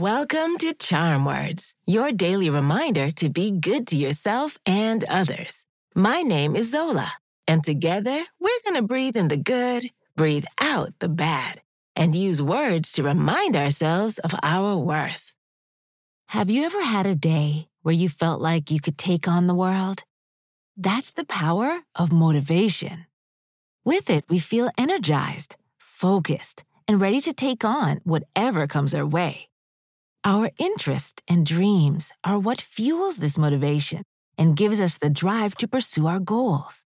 Welcome to Charm Words, your daily reminder to be good to yourself and others. My name is Zola, and together we're going to breathe in the good, breathe out the bad, and use words to remind ourselves of our worth. Have you ever had a day where you felt like you could take on the world? That's the power of motivation. With it, we feel energized, focused, and ready to take on whatever comes our way. Our interest and dreams are what fuels this motivation and gives us the drive to pursue our goals.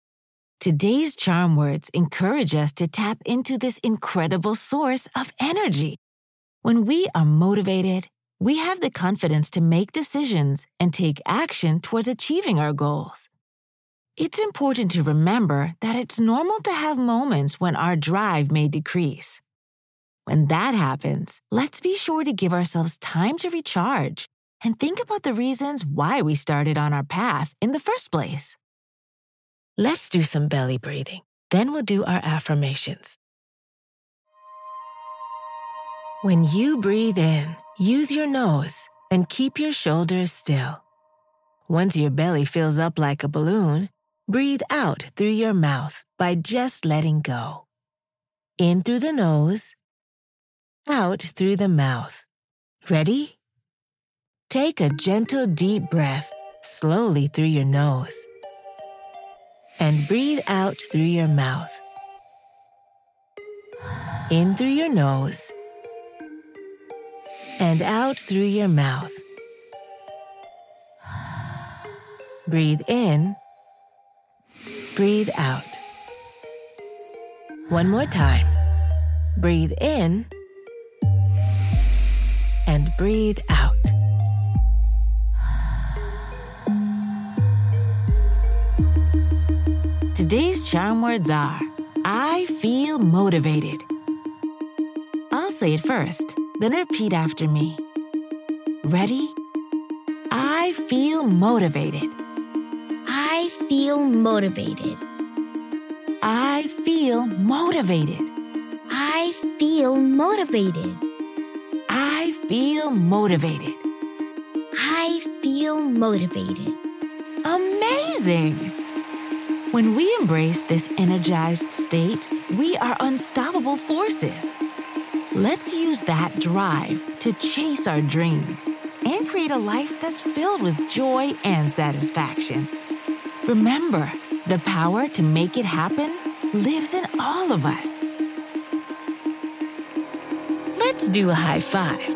Today's charm words encourage us to tap into this incredible source of energy. When we are motivated, we have the confidence to make decisions and take action towards achieving our goals. It's important to remember that it's normal to have moments when our drive may decrease. When that happens, let's be sure to give ourselves time to recharge and think about the reasons why we started on our path in the first place. Let's do some belly breathing. Then we'll do our affirmations. When you breathe in, use your nose and keep your shoulders still. Once your belly fills up like a balloon, breathe out through your mouth by just letting go. In through the nose out through the mouth. Ready? Take a gentle deep breath slowly through your nose and breathe out through your mouth. In through your nose and out through your mouth. Breathe in, breathe out. One more time. Breathe in and breathe out. Today's charm words are I feel motivated. I'll say it first, then repeat after me. Ready? I feel motivated. I feel motivated. I feel motivated. I feel motivated. I feel motivated. I feel motivated. Amazing! When we embrace this energized state, we are unstoppable forces. Let's use that drive to chase our dreams and create a life that's filled with joy and satisfaction. Remember, the power to make it happen lives in all of us. Let's do a high five.